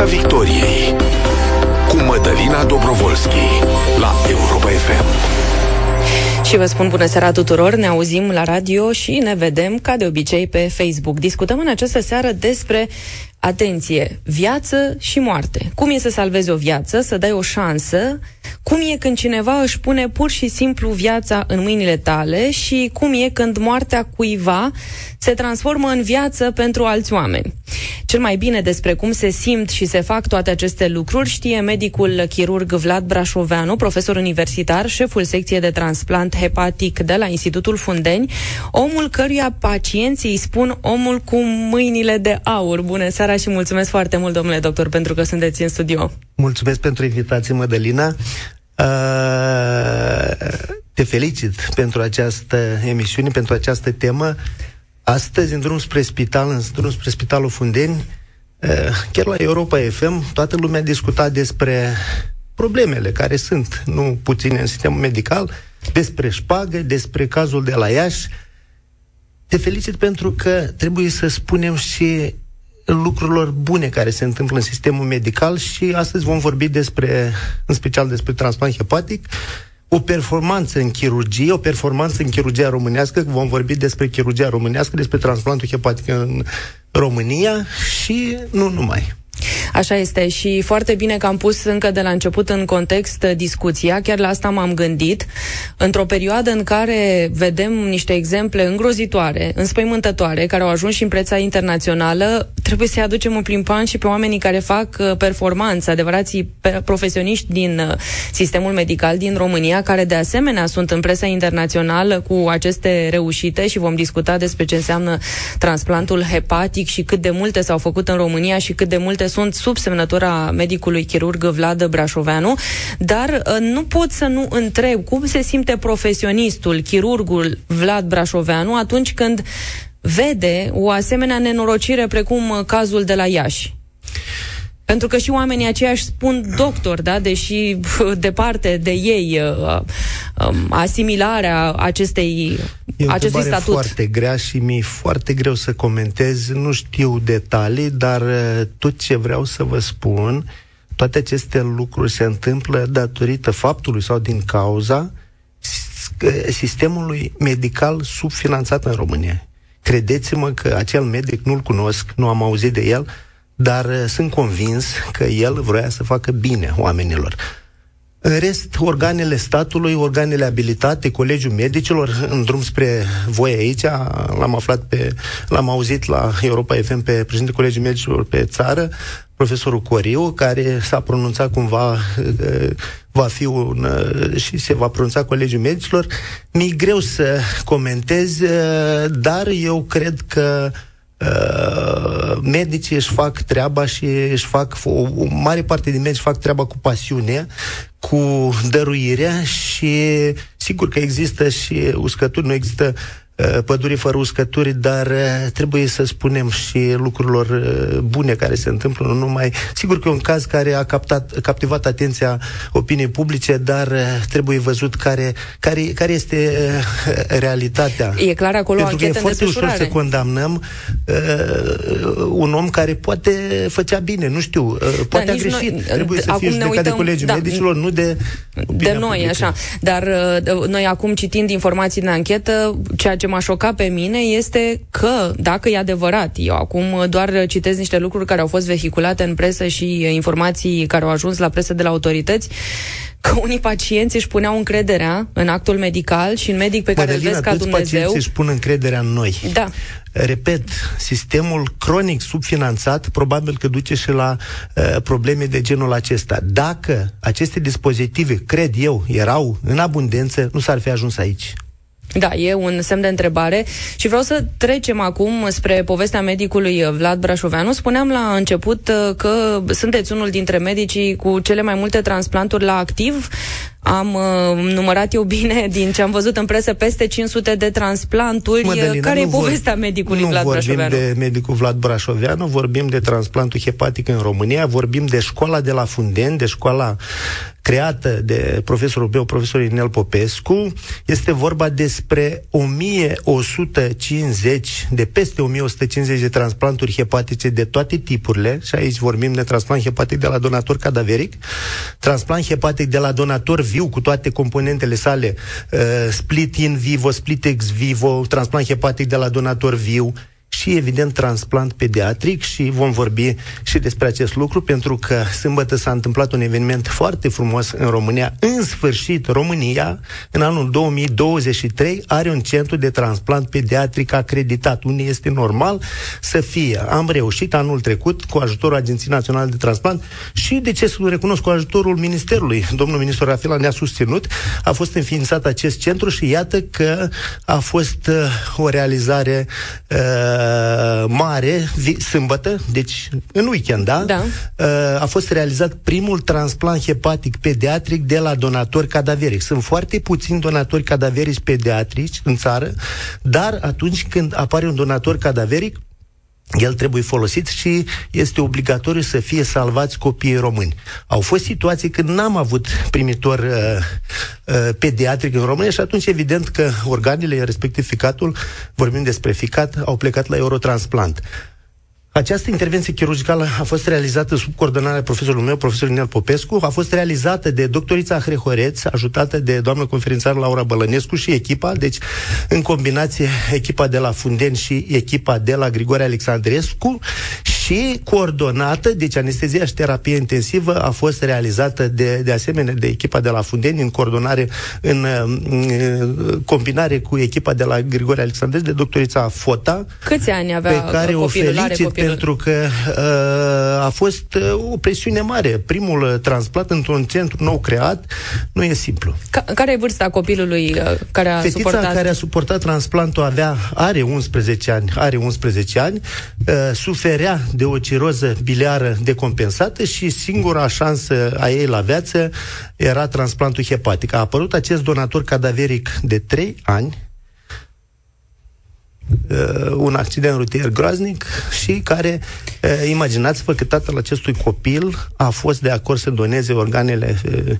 Piața Victoriei cu Mădălina Dobrovolski la Europa FM. Și vă spun bună seara tuturor, ne auzim la radio și ne vedem ca de obicei pe Facebook. Discutăm în această seară despre atenție, viață și moarte. Cum e să salvezi o viață, să dai o șansă, cum e când cineva își pune pur și simplu viața în mâinile tale și cum e când moartea cuiva se transformă în viață pentru alți oameni. Cel mai bine despre cum se simt și se fac toate aceste lucruri știe medicul chirurg Vlad Brașoveanu, profesor universitar, șeful secției de transplant hepatic de la Institutul Fundeni, omul căruia pacienții îi spun omul cu mâinile de aur. Bună seara și mulțumesc foarte mult, domnule doctor, pentru că sunteți în studio. Mulțumesc pentru invitație, Mădălina. Uh, te felicit pentru această emisiune, pentru această temă. Astăzi, în drum spre spital, în drum spre Spitalul Fundeni, eh, chiar la Europa FM, toată lumea discuta despre problemele care sunt, nu puține în sistemul medical, despre șpagă, despre cazul de la Iași. Te felicit pentru că trebuie să spunem și lucrurilor bune care se întâmplă în sistemul medical și astăzi vom vorbi despre, în special despre transplant hepatic, o performanță în chirurgie, o performanță în chirurgia românească, vom vorbi despre chirurgia românească, despre transplantul hepatic în România și nu numai. Așa este. Și foarte bine că am pus încă de la început în context discuția, chiar la asta m-am gândit, într-o perioadă în care vedem niște exemple îngrozitoare, înspăimântătoare, care au ajuns și în preța internațională, trebuie să-i aducem un plimpan și pe oamenii care fac uh, performanță, adevărații profesioniști din uh, sistemul medical din România, care de asemenea sunt în presa internațională cu aceste reușite și vom discuta despre ce înseamnă transplantul hepatic și cât de multe s-au făcut în România și cât de multe sunt sub semnătura medicului chirurg Vlad Brașoveanu, dar uh, nu pot să nu întreb cum se simte profesionistul, chirurgul Vlad Brașoveanu atunci când vede o asemenea nenorocire precum uh, cazul de la Iași. Pentru că și oamenii aceia își spun doctor, da? deși departe de ei uh, um, asimilarea acestei, e o acestui statut. foarte grea și mi-e foarte greu să comentez, nu știu detalii, dar uh, tot ce vreau să vă spun, toate aceste lucruri se întâmplă datorită faptului sau din cauza sistemului medical subfinanțat în România. Credeți-mă că acel medic nu-l cunosc, nu am auzit de el, dar uh, sunt convins că el vrea să facă bine oamenilor. În rest, organele statului, organele abilitate, Colegiul Medicilor, în drum spre voi aici, l-am aflat pe, l-am auzit la Europa FM pe președintele Colegiului Medicilor pe țară, profesorul Coriu, care s-a pronunțat cumva, uh, va fi un, uh, și se va pronunța Colegiul Medicilor. Mi-e greu să comentez, dar eu cred că Uh, medicii își fac treaba și își fac, o, o mare parte din medici fac treaba cu pasiune, cu dăruirea și sigur că există și uscături, nu există Uh, păduri fără uscături, dar uh, trebuie să spunem și lucrurilor uh, bune care se întâmplă, nu numai... Sigur că e un caz care a captat, captivat atenția opiniei publice, dar trebuie văzut care, care, care este realitatea. E clar acolo Pentru că e foarte ușor să condamnăm uh, un om care poate făcea bine, nu știu, uh, poate da, a greșit. Noi, trebuie să fie judecat de colegii da, medicilor, nu de De noi, publică. așa. Dar uh, noi acum citind informații din anchetă, ceea ce m-a șocat pe mine este că, dacă e adevărat, eu acum doar citesc niște lucruri care au fost vehiculate în presă și informații care au ajuns la presă de la autorități, că unii pacienți își puneau încrederea în actul medical și în medic pe care îl vezi ca Dumnezeu. pacienții își pun încrederea în noi. Da. Repet, sistemul cronic subfinanțat probabil că duce și la uh, probleme de genul acesta. Dacă aceste dispozitive, cred eu, erau în abundență, nu s-ar fi ajuns aici. Da, e un semn de întrebare și vreau să trecem acum spre povestea medicului Vlad Brașoveanu. Spuneam la început uh, că sunteți unul dintre medicii cu cele mai multe transplanturi la activ. Am uh, numărat eu bine din ce am văzut în presă peste 500 de transplanturi. Mădălina, Care e povestea vor, medicului Vlad Brașoveanu? Nu vorbim de medicul Vlad Brașoveanu, vorbim de transplantul hepatic în România, vorbim de școala de la Funden, de școala creată de profesorul meu, profesor Inel Popescu. Este vorba despre 1150, de peste 1150 de transplanturi hepatice de toate tipurile, și aici vorbim de transplant hepatic de la donator cadaveric, transplant hepatic de la donator viu cu toate componentele sale, uh, split in vivo, split ex vivo, transplant hepatic de la donator viu, și, evident, transplant pediatric și vom vorbi și despre acest lucru, pentru că sâmbătă s-a întâmplat un eveniment foarte frumos în România. În sfârșit, România, în anul 2023, are un centru de transplant pediatric acreditat, unde este normal să fie. Am reușit anul trecut, cu ajutorul Agenției Naționale de Transplant și, de ce să-l recunosc, cu ajutorul Ministerului. Domnul ministru Rafila ne-a susținut, a fost înființat acest centru și iată că a fost uh, o realizare uh, Uh, mare, vi- sâmbătă, deci în weekend, da? da. Uh, a fost realizat primul transplant hepatic pediatric de la donatori cadaverici. Sunt foarte puțini donatori cadaverici pediatrici în țară, dar atunci când apare un donator cadaveric, el trebuie folosit și este obligatoriu să fie salvați copiii români. Au fost situații când n-am avut primitor uh, uh, pediatric în România și atunci evident că organele, respectiv ficatul, vorbim despre ficat, au plecat la Eurotransplant. Această intervenție chirurgicală a fost realizată sub coordonarea profesorului meu, profesorul Nel Popescu, a fost realizată de doctorița Hrehoreț, ajutată de doamna conferințar Laura Bălănescu și echipa, deci în combinație echipa de la Funden și echipa de la Grigore Alexandrescu și coordonată, deci anestezia și terapie intensivă a fost realizată de, de asemenea de echipa de la Fundeni în coordonare, în, în combinare cu echipa de la Grigore Alexandrescu, de doctorița Fota. Câți ani avea pe care o felicit pentru că uh, a fost uh, o presiune mare. Primul uh, transplant într-un centru nou creat nu e simplu. Ca- care e vârsta copilului uh, care a Fetița suportat? care a suportat transplantul avea, are 11 ani, are 11 ani, uh, suferea de o ciroză biliară decompensată și singura șansă a ei la viață era transplantul hepatic. A apărut acest donator cadaveric de 3 ani, uh, un accident rutier groaznic și care, uh, imaginați-vă că tatăl acestui copil a fost de acord să doneze organele uh,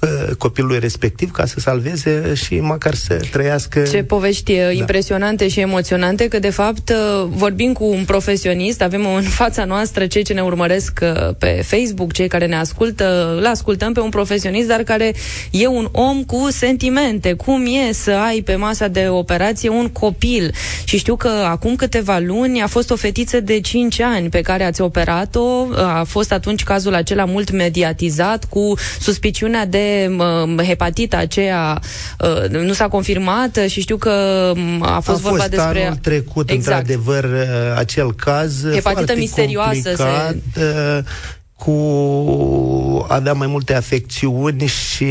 uh, copilului respectiv ca să salveze și măcar să trăiască. Ce povești da. impresionante și emoționante, că de fapt uh, vorbim cu un profesionist, avem în fața noastră cei ce ne urmăresc uh, pe Facebook, cei care ne ascultă, îl ascultăm pe un profesionist, dar care e un om cu sentimente. Cum e să ai pe masa de operație un copil? Și știu că acum câteva luni a fost o fetiță de 5 ani pe care ați operat-o. A fost atunci cazul acela mult mediatizat cu suspiciunea de uh, hepatită aceea uh, nu s-a confirmat și știu că a fost a vorba fost despre... anul trecut, exact. într-adevăr, uh, acel caz Hepatită foarte misterioasă complicat, se... cu avea mai multe afecțiuni și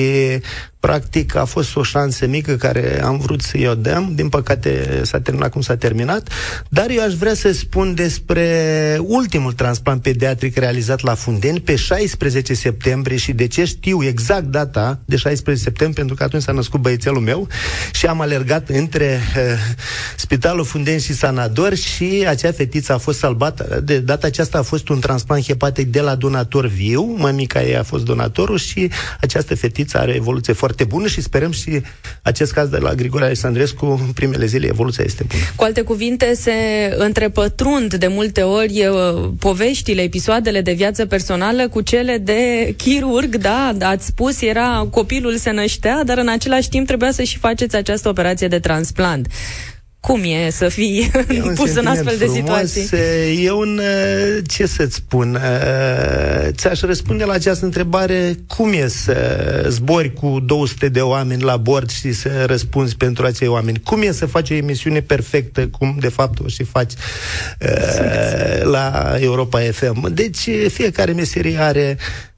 Practic a fost o șansă mică care am vrut să-i o dăm. Din păcate s-a terminat cum s-a terminat. Dar eu aș vrea să spun despre ultimul transplant pediatric realizat la Fundeni pe 16 septembrie și de ce știu exact data de 16 septembrie, pentru că atunci s-a născut băiețelul meu și am alergat între uh, Spitalul Fundeni și Sanador și acea fetiță a fost salvată. De data aceasta a fost un transplant hepatic de la donator viu. Mămica ei a fost donatorul și această fetiță are evoluție foarte foarte bună și sperăm și acest caz de la Grigore Alexandrescu în primele zile evoluția este bună. Cu alte cuvinte, se întrepătrund de multe ori poveștile, episoadele de viață personală cu cele de chirurg, da, ați spus, era copilul se năștea, dar în același timp trebuia să și faceți această operație de transplant. Cum e să fii e pus în astfel frumos, de situații? E un, uh, ce să-ți spun, uh, ți-aș răspunde la această întrebare, cum e să zbori cu 200 de oameni la bord și să răspunzi pentru acei oameni? Cum e să faci o emisiune perfectă, cum de fapt o și faci uh, la Europa FM? Deci fiecare meserie are Uh,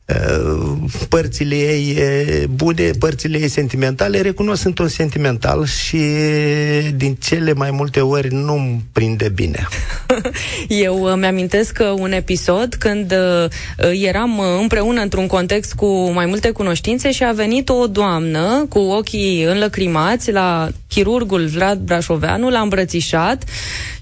părțile ei bune, părțile ei sentimentale, recunosc sunt un sentimental și din cele mai multe ori nu-mi prinde bine. Eu îmi amintesc un episod când uh, eram împreună într-un context cu mai multe cunoștințe și a venit o doamnă cu ochii înlăcrimați la chirurgul Vlad Brașoveanu, l-a îmbrățișat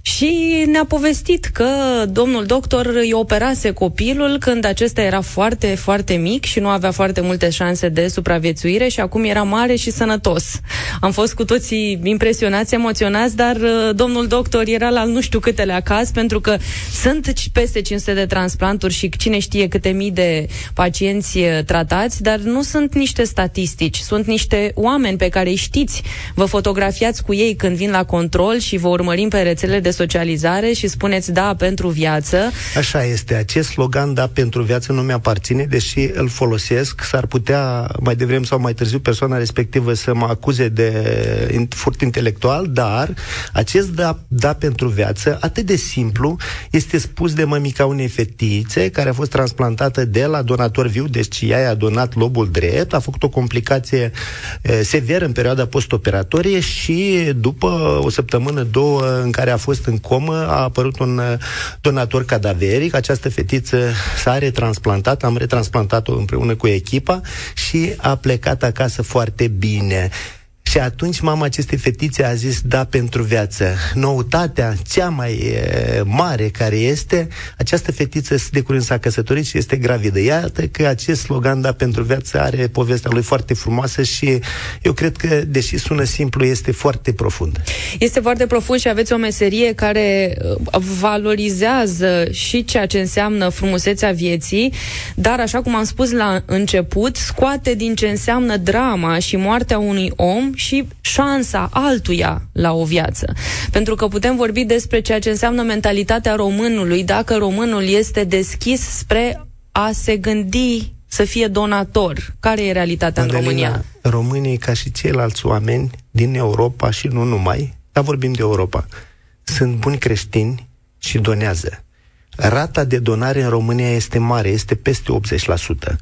și ne-a povestit că domnul doctor îi operase copilul când acesta era foarte, foarte mic și nu avea foarte multe șanse de supraviețuire și acum era mare și sănătos. Am fost cu toții impresionați, emoționați, dar uh, domnul doctor era la nu știu câtele acasă pentru că sunt peste 500 de transplanturi și cine știe câte mii de pacienți uh, tratați, dar nu sunt niște statistici, sunt niște oameni pe care îi știți. Vă fotografiați cu ei când vin la control și vă urmărim pe rețele de socializare și spuneți da pentru viață. Așa este. Acest slogan da pentru viață nu mi-aparține, deși îl folosesc. S-ar putea mai devreme sau mai târziu persoana respectivă să mă acuze de furt intelectual, dar acest da, da pentru viață, atât de simplu, este spus de mămica unei fetițe care a fost transplantată de la donator viu, deci ea i-a donat lobul drept, a făcut o complicație e, severă în perioada postoperatorie și după o săptămână, două, în care a fost în comă, a apărut un uh, donator cadaveric. Această fetiță s-a retransplantat, am retransplantat-o împreună cu echipa și a plecat acasă foarte bine. Și atunci mama acestei fetițe a zis da pentru viață. Noutatea cea mai e, mare care este, această fetiță de curând s-a căsătorit și este gravidă. Iată că acest slogan da pentru viață are povestea lui foarte frumoasă și eu cred că, deși sună simplu, este foarte profund. Este foarte profund și aveți o meserie care uh, valorizează și ceea ce înseamnă frumusețea vieții, dar, așa cum am spus la început, scoate din ce înseamnă drama și moartea unui om și șansa altuia la o viață. Pentru că putem vorbi despre ceea ce înseamnă mentalitatea românului, dacă românul este deschis spre a se gândi să fie donator. Care e realitatea Madalina, în România? Românii, ca și ceilalți oameni din Europa și nu numai, dar vorbim de Europa, sunt buni creștini și donează. Rata de donare în România este mare, este peste 80%.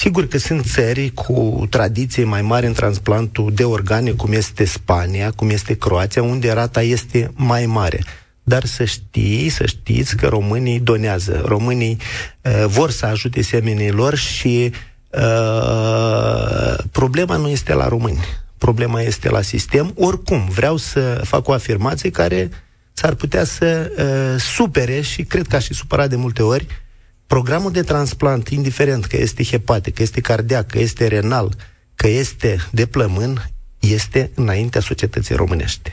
Sigur că sunt țări cu tradiție mai mare în transplantul de organe, cum este Spania, cum este Croația, unde rata este mai mare. Dar să știi, să știți că românii donează. Românii uh, vor să ajute semenii lor și uh, problema nu este la români. Problema este la sistem. Oricum, vreau să fac o afirmație care s-ar putea să uh, supere și cred că aș fi supărat de multe ori uh, Programul de transplant, indiferent că este hepatic, că este cardiac, că este renal, că este de plămân, este înaintea societății românești.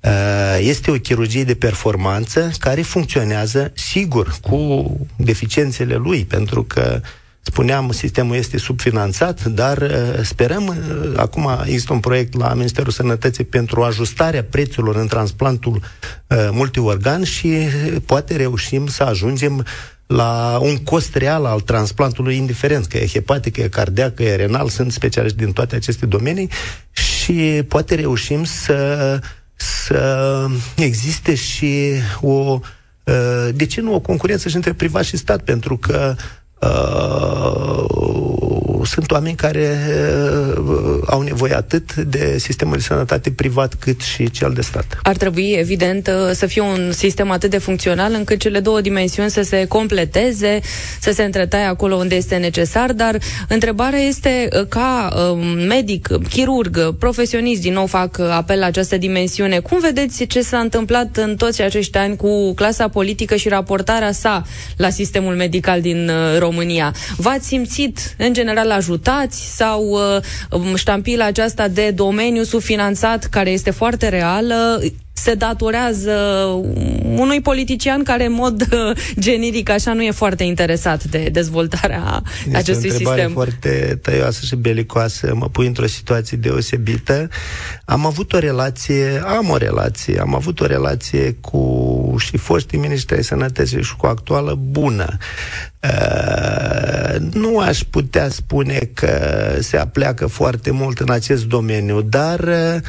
Uh, este o chirurgie de performanță care funcționează, sigur, cu deficiențele lui, pentru că spuneam, sistemul este subfinanțat, dar uh, sperăm, uh, acum există un proiect la Ministerul Sănătății pentru ajustarea prețurilor în transplantul multiorgan și poate reușim să ajungem la un cost real al transplantului, indiferent că e hepatic, că e cardiac, că e renal, sunt specialiști din toate aceste domenii și poate reușim să, să existe și o uh, de ce nu o concurență și între privat și stat? Pentru că uh, sunt oameni care uh, au nevoie atât de sistemul de sănătate privat cât și cel de stat. Ar trebui, evident, uh, să fie un sistem atât de funcțional încât cele două dimensiuni să se completeze, să se întretaie acolo unde este necesar, dar întrebarea este uh, ca uh, medic, chirurg, profesionist, din nou fac uh, apel la această dimensiune. Cum vedeți ce s-a întâmplat în toți acești ani cu clasa politică și raportarea sa la sistemul medical din uh, România? V-ați simțit, în general, ajutați sau uh, ștampila aceasta de domeniu subfinanțat care este foarte reală se datorează unui politician care în mod uh, generic așa nu e foarte interesat de dezvoltarea este acestui o sistem. foarte tăioasă și belicoasă, mă pui într-o situație deosebită. Am avut o relație, am o relație, am avut o relație cu și foștii ministri ai sănătății și cu actuală bună. Uh, nu aș putea spune că se apleacă foarte mult în acest domeniu, dar uh,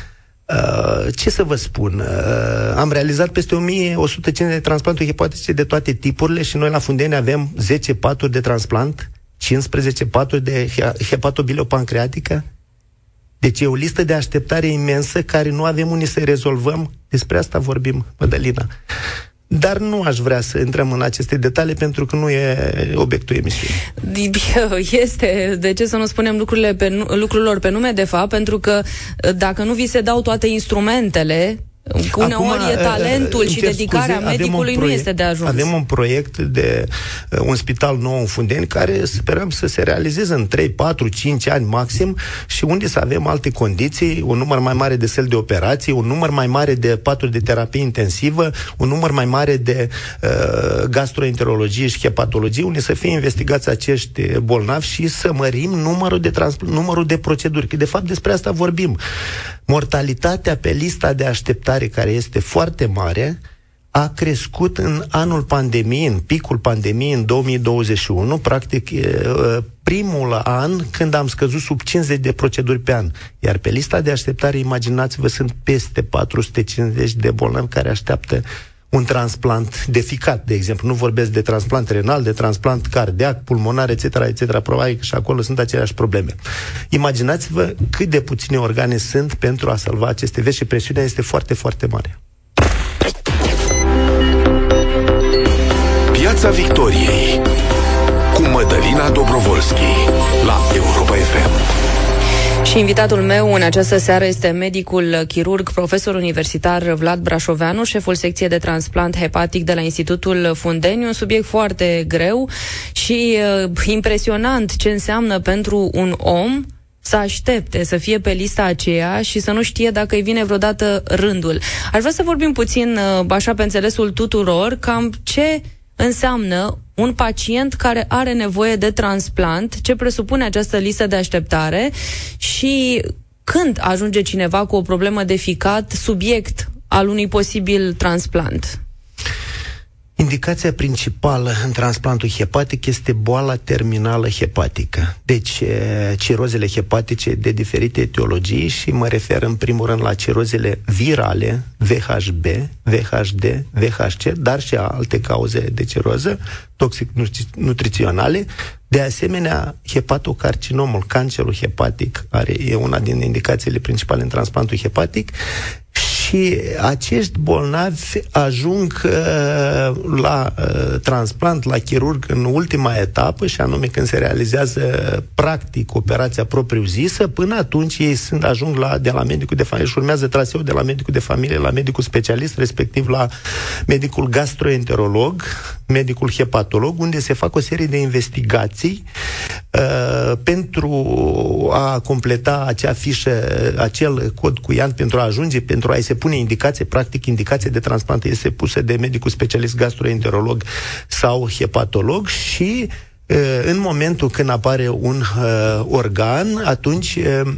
Uh, ce să vă spun? Uh, am realizat peste 1150 de transplanturi hepatice de toate tipurile și noi la Fundeni avem 10 paturi de transplant 15 paturi de hepatobilopancreatică? Deci e o listă de așteptare imensă care nu avem unii să rezolvăm. Despre asta vorbim, Mădălina. Dar nu aș vrea să intrăm în aceste detalii pentru că nu e obiectul emisiunii. Este. De ce să nu spunem lucrurile pe, lucrurilor pe nume, de fapt? Pentru că dacă nu vi se dau toate instrumentele Uneori Acum, e talentul și dedicarea scuze, medicului proiect, nu este de ajuns. Avem un proiect de uh, un spital nou în Fundeni care sperăm să se realizeze în 3, 4, 5 ani maxim și unde să avem alte condiții, un număr mai mare de săli de operații, un număr mai mare de paturi de terapie intensivă, un număr mai mare de uh, gastroenterologie și hepatologie, unde să fie investigați acești bolnavi și să mărim numărul de, trans- numărul de proceduri. Că de fapt despre asta vorbim. Mortalitatea pe lista de așteptare, care este foarte mare, a crescut în anul pandemiei, în picul pandemiei, în 2021, practic primul an când am scăzut sub 50 de proceduri pe an. Iar pe lista de așteptare, imaginați-vă, sunt peste 450 de bolnavi care așteaptă un transplant de ficat, de exemplu. Nu vorbesc de transplant renal, de transplant cardiac, pulmonar, etc., etc. Probabil că și acolo sunt aceleași probleme. Imaginați-vă cât de puține organe sunt pentru a salva aceste vieți și presiunea este foarte, foarte mare. Piața Victoriei cu Mădălina Dobrovolski la Europa FM. Și invitatul meu în această seară este medicul chirurg, profesor universitar Vlad Brașoveanu, șeful secției de transplant hepatic de la Institutul Fundeni, un subiect foarte greu și uh, impresionant ce înseamnă pentru un om să aștepte să fie pe lista aceea și să nu știe dacă îi vine vreodată rândul. Aș vrea să vorbim puțin, uh, așa pe înțelesul tuturor, cam ce înseamnă un pacient care are nevoie de transplant, ce presupune această listă de așteptare și când ajunge cineva cu o problemă de ficat subiect al unui posibil transplant. Indicația principală în transplantul hepatic este boala terminală hepatică. Deci, cirozele hepatice de diferite etiologii și mă refer în primul rând la cirozele virale, VHB, VHD, VHC, dar și alte cauze de ciroză, toxic-nutriționale. De asemenea, hepatocarcinomul, cancerul hepatic, are, e una din indicațiile principale în transplantul hepatic și acești bolnavi ajung uh, la uh, transplant, la chirurg în ultima etapă și anume când se realizează practic operația propriu-zisă, până atunci ei sunt, ajung la, de la medicul de familie și urmează traseul de la medicul de familie la medicul specialist, respectiv la medicul gastroenterolog, medicul hepatolog, unde se fac o serie de investigații uh, pentru a completa acea fișă, acel cod cu IAN pentru a ajunge, pentru a-i se pune indicație, practic indicație de transplant este pusă de medicul specialist gastroenterolog sau hepatolog și uh, în momentul când apare un uh, organ, atunci uh,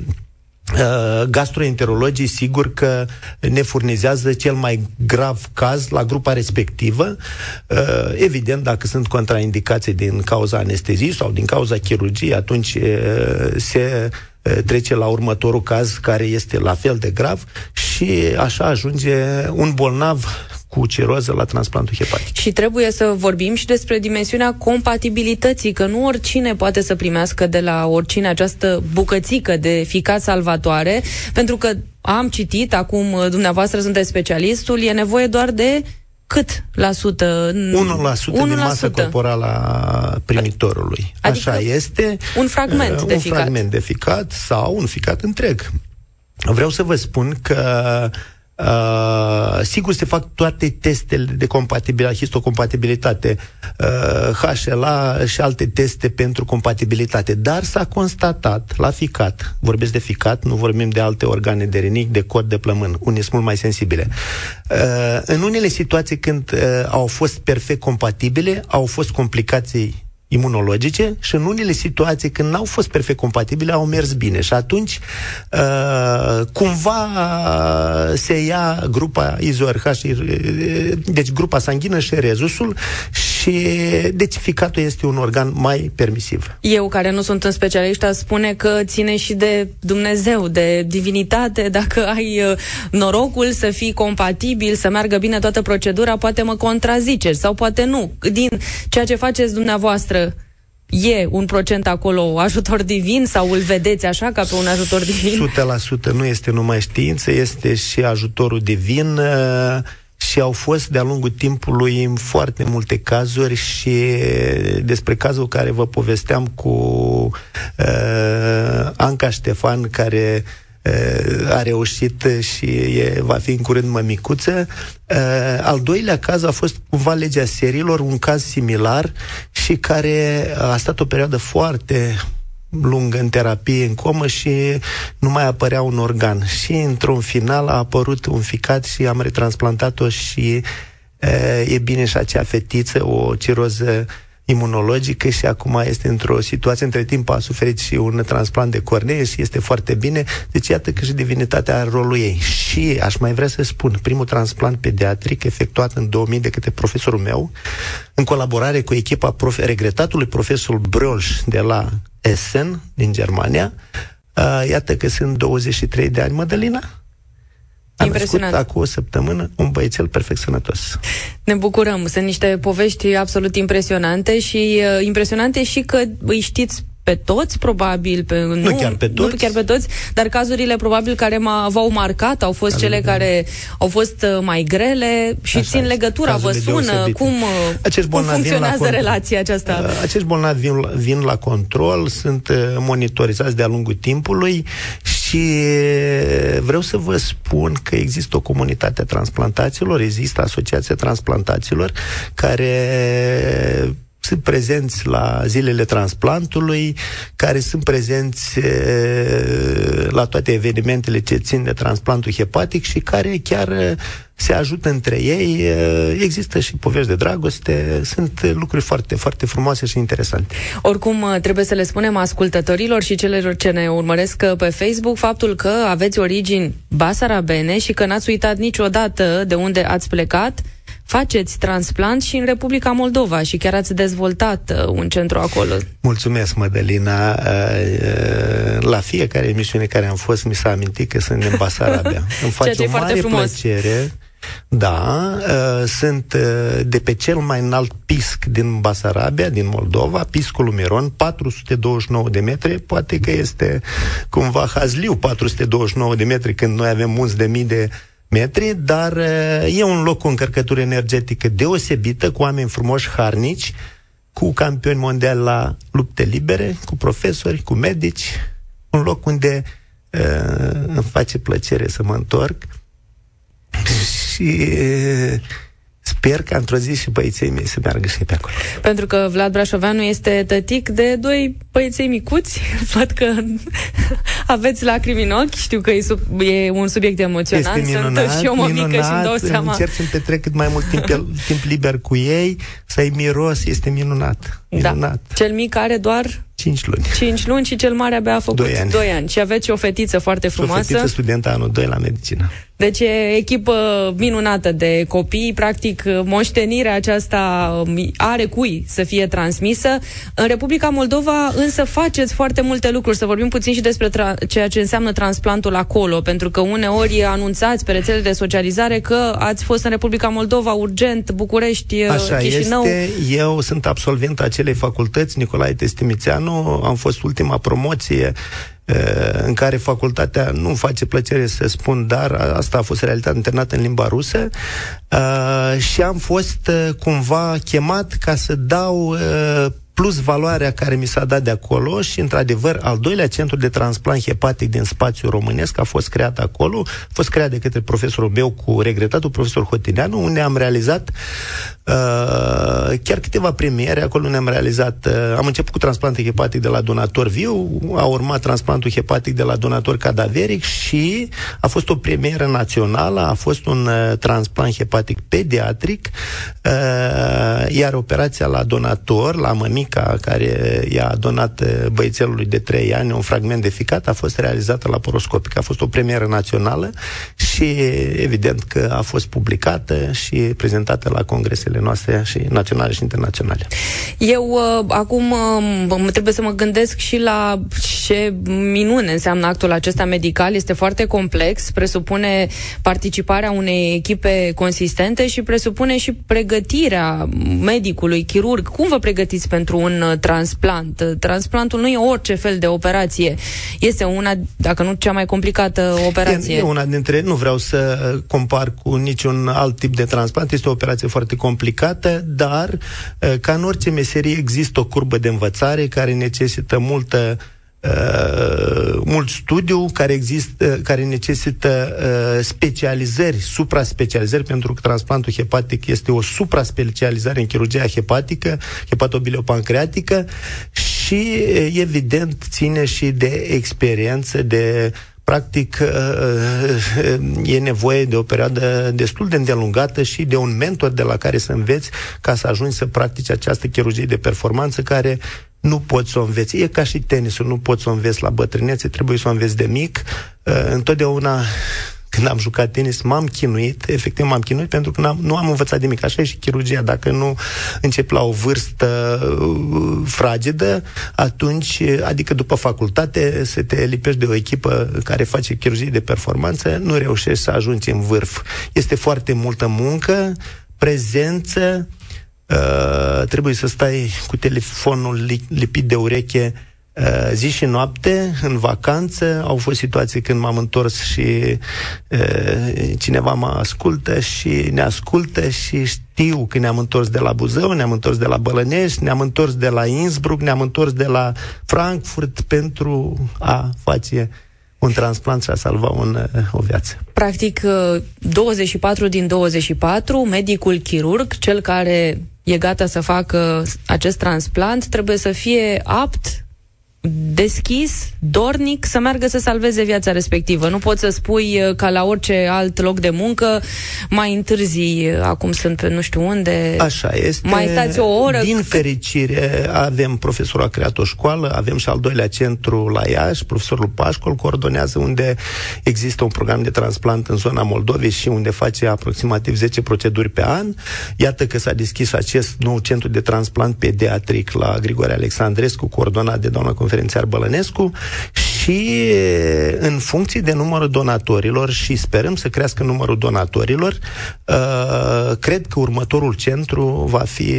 Uh, gastroenterologii sigur că ne furnizează cel mai grav caz la grupa respectivă. Uh, evident, dacă sunt contraindicații din cauza anesteziei sau din cauza chirurgiei, atunci uh, se trece la următorul caz care este la fel de grav și așa ajunge un bolnav cu ciroză la transplantul hepatic. Și trebuie să vorbim și despre dimensiunea compatibilității, că nu oricine poate să primească de la oricine această bucățică de ficat salvatoare, pentru că am citit, acum dumneavoastră sunteți specialistul, e nevoie doar de cât la sută? 1%, 1% din masă corporală a primitorului. Adică Așa este. Un fragment uh, de un ficat. Un fragment de ficat sau un ficat întreg. Vreau să vă spun că Uh, sigur se fac toate testele de compatibilitate, histocompatibilitate, uh, HLA și alte teste pentru compatibilitate, dar s-a constatat la ficat, vorbesc de ficat, nu vorbim de alte organe de rinic, de cod, de plămân, unii sunt mult mai sensibile. Uh, în unele situații când uh, au fost perfect compatibile, au fost complicații imunologice și în unele situații când n-au fost perfect compatibile au mers bine. Și atunci uh, cumva se ia grupa IzoRH deci grupa sanguină și rezusul și deci ficatul este un organ mai permisiv. Eu care nu sunt în specialiști spune că ține și de Dumnezeu, de divinitate, dacă ai uh, norocul să fii compatibil, să meargă bine toată procedura, poate mă contraziceți sau poate nu. Din ceea ce faceți dumneavoastră e un procent acolo ajutor divin sau îl vedeți așa ca pe un ajutor divin? 100% nu este numai știință, este și ajutorul divin uh, și au fost de-a lungul timpului în foarte multe cazuri și despre cazul care vă povesteam cu uh, Anca Ștefan, care uh, a reușit și e, va fi în curând mămicuță. Uh, al doilea caz a fost cumva legea serilor, un caz similar și care a stat o perioadă foarte lungă în terapie, în comă și nu mai apărea un organ. Și într-un final a apărut un ficat și am retransplantat-o și e, e bine și acea fetiță, o ciroză imunologică și acum este într-o situație, între timp a suferit și un transplant de cornee și este foarte bine. Deci iată că și divinitatea are rolul ei. Și aș mai vrea să spun, primul transplant pediatric efectuat în 2000 de către profesorul meu, în colaborare cu echipa prof- regretatului profesor Brolș de la Essen, din Germania. Uh, iată că sunt 23 de ani, Mădălina. Am Impresionant. născut acum o săptămână un băiețel perfect sănătos. Ne bucurăm. Sunt niște povești absolut impresionante și uh, impresionante și că îi știți pe toți, probabil. Pe, nu, nu chiar pe toți. Nu chiar pe toți, dar cazurile probabil care v-au marcat au fost cele care au fost uh, mai grele și Așa țin legătura, vă sună deosebite. cum, uh, acești cum funcționează vin la relația aceasta. Uh, acești bolnavi vin, vin la control, sunt monitorizați de-a lungul timpului și vreau să vă spun că există o comunitate a transplantațiilor, există Asociația Transplantațiilor, care sunt prezenți la zilele transplantului, care sunt prezenți la toate evenimentele ce țin de transplantul hepatic și care chiar se ajută între ei. Există și povești de dragoste, sunt lucruri foarte, foarte frumoase și interesante. Oricum, trebuie să le spunem ascultătorilor și celor ce ne urmăresc pe Facebook faptul că aveți origini basarabene și că n-ați uitat niciodată de unde ați plecat faceți transplant și în Republica Moldova și chiar ați dezvoltat uh, un centru acolo. Mulțumesc, Mădălina. Uh, uh, la fiecare emisiune care am fost, mi s-a amintit că sunt în Basarabia. Îmi face o mare plăcere. Da, uh, sunt uh, de pe cel mai înalt pisc din Basarabia, din Moldova, piscul Miron, 429 de metri, poate că este cumva hazliu 429 de metri când noi avem mulți de mii de metri, dar e un loc cu încărcătură energetică deosebită, cu oameni frumoși, harnici, cu campioni mondiali la lupte libere, cu profesori, cu medici, un loc unde uh, îmi face plăcere să mă întorc. Și uh, Sper că într-o zi și băieții mei să meargă și pe acolo. Pentru că Vlad Brașoveanu este tătic de doi băieței micuți. Văd că aveți lacrimi în ochi. Știu că e, sub, e un subiect emoționant. Este minunat, Sunt și o mămică minunat, și îmi dau seama. Încerc să-mi petrec cât mai mult timp, timp liber cu ei, să-i miros. Este minunat. Da. minunat. Da. Cel mic are doar 5 luni. 5 luni și cel mare abia a făcut 2 ani. 2 ani. Și aveți o fetiță foarte frumoasă. Și o fetiță studentă anul 2 la medicină. Deci e echipă minunată de copii, practic moștenirea aceasta um, are cui să fie transmisă. În Republica Moldova însă faceți foarte multe lucruri, să vorbim puțin și despre tra- ceea ce înseamnă transplantul acolo, pentru că uneori anunțați pe rețele de socializare că ați fost în Republica Moldova urgent, București, Așa Chișinău. este, eu sunt absolvent acelei facultăți, Nicolae Testimițeanu, am fost ultima promoție în care facultatea nu face plăcere să spun, dar asta a fost realitate internată în limba rusă și am fost cumva chemat ca să dau plus valoarea care mi s-a dat de acolo și, într-adevăr, al doilea centru de transplant hepatic din spațiul românesc a fost creat acolo, a fost creat de către profesorul meu cu regretatul profesor Hotineanu, unde am realizat uh, chiar câteva premiere, acolo unde am realizat, uh, am început cu transplantul hepatic de la donator viu, a urmat transplantul hepatic de la donator cadaveric și a fost o premieră națională, a fost un uh, transplant hepatic pediatric, uh, iar operația la donator, la mămic, Mica, care i-a donat eh, băițelului de 3 ani un fragment de ficat, a fost realizată la poroscopic. A fost o premieră națională și evident că a fost publicată și prezentată la congresele noastre și naționale și internaționale. Eu uh, acum uh, trebuie să mă gândesc și la ce minune înseamnă actul acesta medical. Este foarte complex, presupune participarea unei echipe consistente și presupune și pregătirea medicului, chirurg. Cum vă pregătiți pentru un uh, transplant? Transplantul nu e orice fel de operație. Este una, dacă nu cea mai complicată operație. E, e una dintre, nu vreau să compar cu niciun alt tip de transplant, este o operație foarte complicată, dar uh, ca în orice meserie există o curbă de învățare care necesită multă Uh, mult studiu care există, care necesită uh, specializări, supra-specializări, pentru că transplantul hepatic este o supra-specializare în chirurgia hepatică, hepatobileopancreatică și, evident, ține și de experiență, de practic e nevoie de o perioadă destul de îndelungată și de un mentor de la care să înveți ca să ajungi să practici această chirurgie de performanță care nu poți să o înveți. E ca și tenisul, nu poți să o înveți la bătrânețe, trebuie să o înveți de mic. Uh, întotdeauna când am jucat tenis, m-am chinuit, efectiv m-am chinuit pentru că n-am, nu am învățat de mic. Așa e și chirurgia. Dacă nu începi la o vârstă uh, fragedă, atunci, adică după facultate, să te lipești de o echipă care face chirurgie de performanță, nu reușești să ajungi în vârf. Este foarte multă muncă, prezență, Uh, trebuie să stai cu telefonul li- lipit de ureche uh, zi și noapte, în vacanță. Au fost situații când m-am întors și uh, cineva mă ascultă și ne ascultă și știu că ne-am întors de la Buzău, ne-am întors de la Bălănești, ne-am întors de la Innsbruck, ne-am întors de la Frankfurt pentru a face un transplant și a salva un, o viață. Practic, 24 din 24, medicul chirurg, cel care e gata să facă acest transplant, trebuie să fie apt deschis, dornic, să meargă să salveze viața respectivă. Nu poți să spui uh, ca la orice alt loc de muncă, mai întârzi, uh, acum sunt pe nu știu unde. Așa este. Mai stați o oră. Din fericire, avem profesorul a creat o școală, avem și al doilea centru la Iași, profesorul Pașcol coordonează unde există un program de transplant în zona Moldovei și unde face aproximativ 10 proceduri pe an. Iată că s-a deschis acest nou centru de transplant pediatric la Grigore Alexandrescu, coordonat de doamna confer conferențiar Bălănescu și în funcție de numărul donatorilor și sperăm să crească numărul donatorilor, uh, cred că următorul centru va fi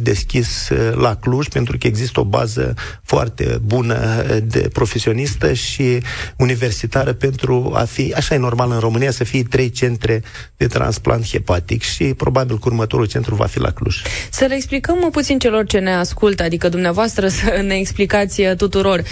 deschis la Cluj pentru că există o bază foarte bună de profesionistă și universitară pentru a fi, așa e normal în România, să fie trei centre de transplant hepatic și probabil că următorul centru va fi la Cluj. Să le explicăm puțin celor ce ne ascultă, adică dumneavoastră să ne explicați tuturor.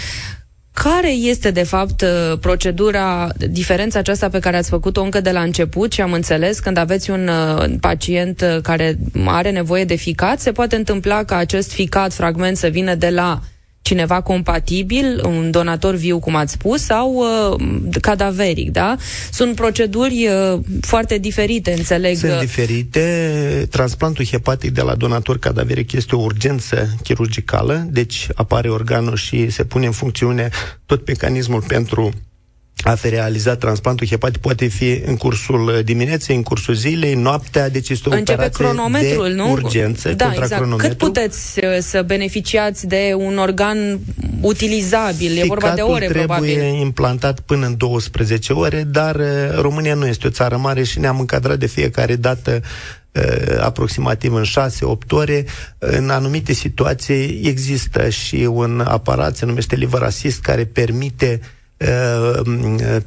Care este, de fapt, uh, procedura, diferența aceasta pe care ați făcut-o încă de la început? Și am înțeles, când aveți un uh, pacient uh, care are nevoie de ficat, se poate întâmpla ca acest ficat, fragment, să vină de la cineva compatibil, un donator viu, cum ați spus, sau uh, cadaveric, da? Sunt proceduri uh, foarte diferite, înțeleg. Sunt diferite. Transplantul hepatic de la donator cadaveric este o urgență chirurgicală, deci apare organul și se pune în funcțiune tot mecanismul pentru a fi realizat transplantul hepatic poate fi în cursul dimineții, în cursul zilei, noaptea, deci este o Începe operație cronometrul, de nu? urgență, da, exact. Cât puteți uh, să beneficiați de un organ utilizabil? Ficatul e vorba de ore, trebuie probabil. implantat până în 12 ore, dar uh, România nu este o țară mare și ne-am încadrat de fiecare dată uh, aproximativ în 6-8 ore. În anumite situații există și un aparat, se numește liver assist, care permite uh, Uh,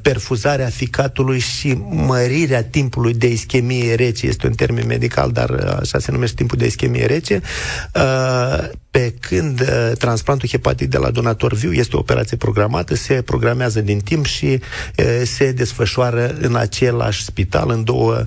perfuzarea ficatului și mărirea timpului de ischemie rece, este un termen medical, dar uh, așa se numește timpul de ischemie rece, uh, pe când transplantul hepatic de la donator viu este o operație programată, se programează din timp și se desfășoară în același spital, în două uh,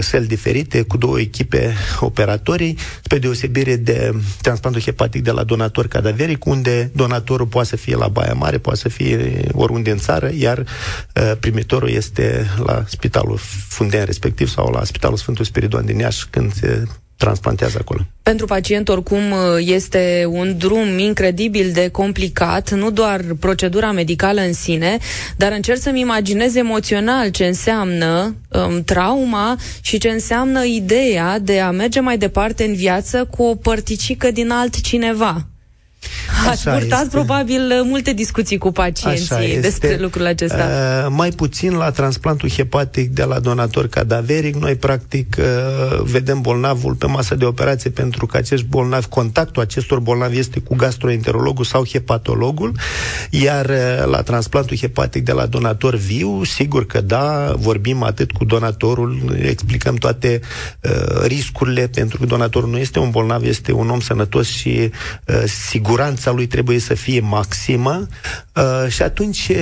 săli diferite, cu două echipe operatorii, spre deosebire de transplantul hepatic de la donator cadaveric, unde donatorul poate să fie la Baia Mare, poate să fie oriunde în țară, iar uh, primitorul este la spitalul Funden respectiv sau la spitalul Sfântul Spiridon din Iași, când se transplantează acolo. Pentru pacient, oricum, este un drum incredibil de complicat, nu doar procedura medicală în sine, dar încerc să-mi imaginez emoțional ce înseamnă um, trauma și ce înseamnă ideea de a merge mai departe în viață cu o părticică din altcineva. Ați purtat este. probabil multe discuții cu pacienții despre lucrul acesta. Uh, mai puțin la transplantul hepatic de la donator cadaveric. Noi, practic, uh, vedem bolnavul pe masă de operație pentru că acești bolnavi, contactul acestor bolnavi este cu gastroenterologul sau hepatologul, iar uh, la transplantul hepatic de la donator viu, sigur că da, vorbim atât cu donatorul, explicăm toate uh, riscurile, pentru că donatorul nu este un bolnav, este un om sănătos și uh, siguranța viața lui trebuie să fie maximă uh, și atunci uh,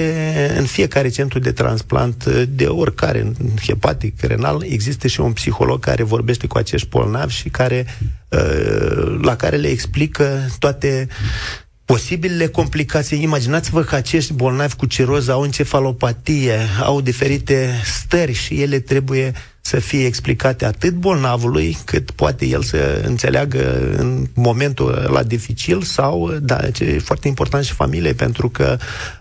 în fiecare centru de transplant uh, de oricare, hepatic, renal, există și un psiholog care vorbește cu acești bolnavi și care uh, la care le explică toate posibilele complicații. Imaginați-vă că acești bolnavi cu ciroză au encefalopatie, au diferite stări și ele trebuie să fie explicate atât bolnavului, cât poate el să înțeleagă în momentul la dificil sau, da, ce e foarte important și familie, pentru că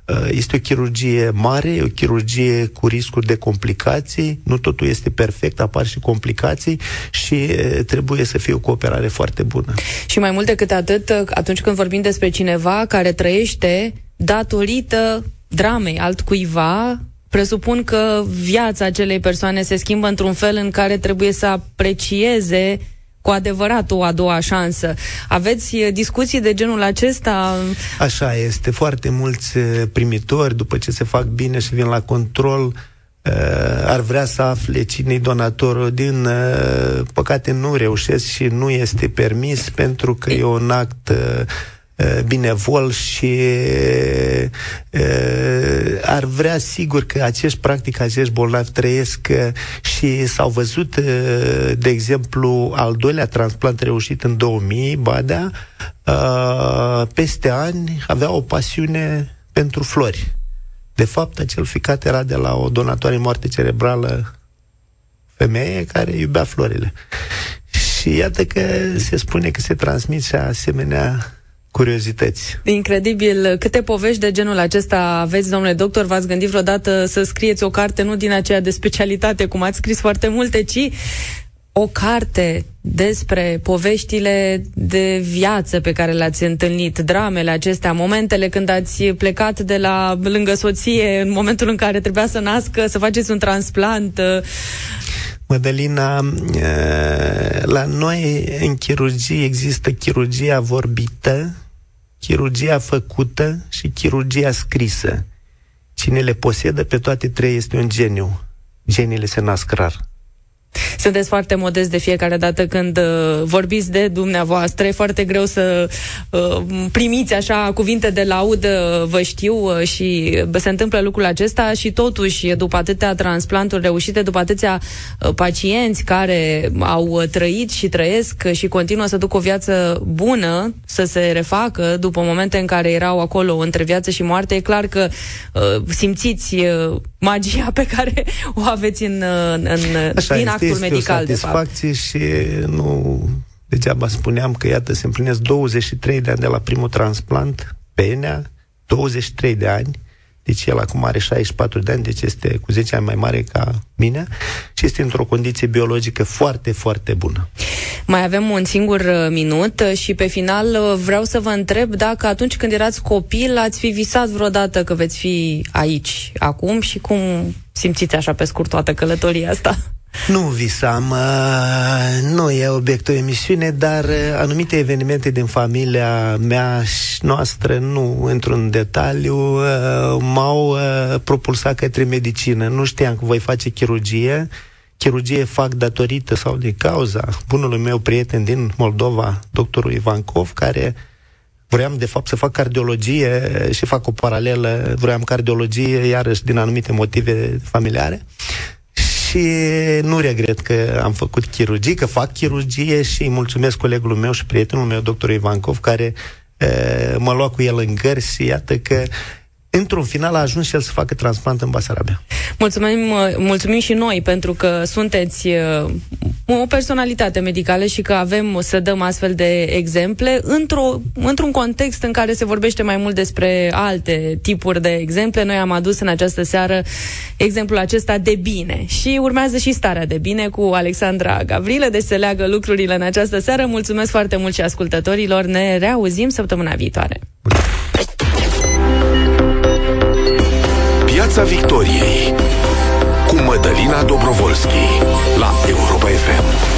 uh, este o chirurgie mare, o chirurgie cu riscuri de complicații, nu totul este perfect, apar și complicații și uh, trebuie să fie o cooperare foarte bună. Și mai mult decât atât, atunci când vorbim despre cineva care trăiește datorită dramei altcuiva, presupun că viața acelei persoane se schimbă într-un fel în care trebuie să aprecieze cu adevărat o a doua șansă. Aveți eh, discuții de genul acesta? Așa este. Foarte mulți eh, primitori, după ce se fac bine și vin la control, eh, ar vrea să afle cine-i donatorul. Din păcate nu reușesc și nu este permis pentru că e un act Eh, binevol și uh, ar vrea sigur că acești, practic, acești bolnavi trăiesc uh, și s-au văzut, uh, de exemplu, al doilea transplant reușit în 2000, Badea, uh, peste ani avea o pasiune pentru flori. De fapt, acel ficat era de la o donatoare moarte cerebrală femeie care iubea florile. Și iată că se spune că se transmit și asemenea curiozități. Incredibil. Câte povești de genul acesta aveți, domnule doctor? V-ați gândit vreodată să scrieți o carte, nu din aceea de specialitate, cum ați scris foarte multe, ci o carte despre poveștile de viață pe care le-ați întâlnit, dramele acestea, momentele când ați plecat de la lângă soție, în momentul în care trebuia să nască, să faceți un transplant. Mădălina, la noi în chirurgie există chirurgia vorbită, chirurgia făcută și chirurgia scrisă. Cine le posedă pe toate trei este un geniu. Geniile se nasc rar. Sunteți foarte modest de fiecare dată când uh, vorbiți de dumneavoastră. E foarte greu să uh, primiți așa cuvinte de laudă, vă știu, uh, și se întâmplă lucrul acesta și totuși, după atâtea transplanturi reușite, după atâția uh, pacienți care au trăit și trăiesc și continuă să ducă o viață bună, să se refacă după momente în care erau acolo între viață și moarte, e clar că uh, simțiți uh, magia pe care o aveți în, în, Așa din actul este medical, o satisfacție de fapt. și nu degeaba spuneam că, iată, se împlinesc 23 de ani de la primul transplant pe Enea, 23 de ani, deci el acum are 64 de ani, deci este cu 10 ani mai mare ca mine și este într-o condiție biologică foarte, foarte bună. Mai avem un singur uh, minut uh, și pe final uh, vreau să vă întreb dacă atunci când erați copil ați fi visat vreodată că veți fi aici, acum și cum simțiți așa pe scurt toată călătoria asta? Nu visam, uh, nu e obiectul emisiune, dar uh, anumite evenimente din familia mea și noastră, nu într-un detaliu, uh, m-au uh, propulsat către medicină. Nu știam că voi face chirurgie. Chirurgie fac datorită sau din cauza bunului meu prieten din Moldova, doctorul Ivankov, care Vreau, de fapt, să fac cardiologie și fac o paralelă. Vreau cardiologie, iarăși, din anumite motive familiare și nu regret că am făcut chirurgie, că fac chirurgie și îi mulțumesc colegului meu și prietenul meu, doctor Ivankov, care e, mă lua cu el în gări și iată că într-un final a ajuns și el să facă transplant în Basarabia. Mulțumim, mulțumim și noi pentru că sunteți o personalitate medicală și că avem să dăm astfel de exemple într-o, într-un context în care se vorbește mai mult despre alte tipuri de exemple. Noi am adus în această seară exemplul acesta de bine și urmează și starea de bine cu Alexandra Gavrilă, deci se leagă lucrurile în această seară. Mulțumesc foarte mult și ascultătorilor. Ne reauzim săptămâna viitoare. Piața Victoriei cu Mădălina Dobrovolski la Europa FM.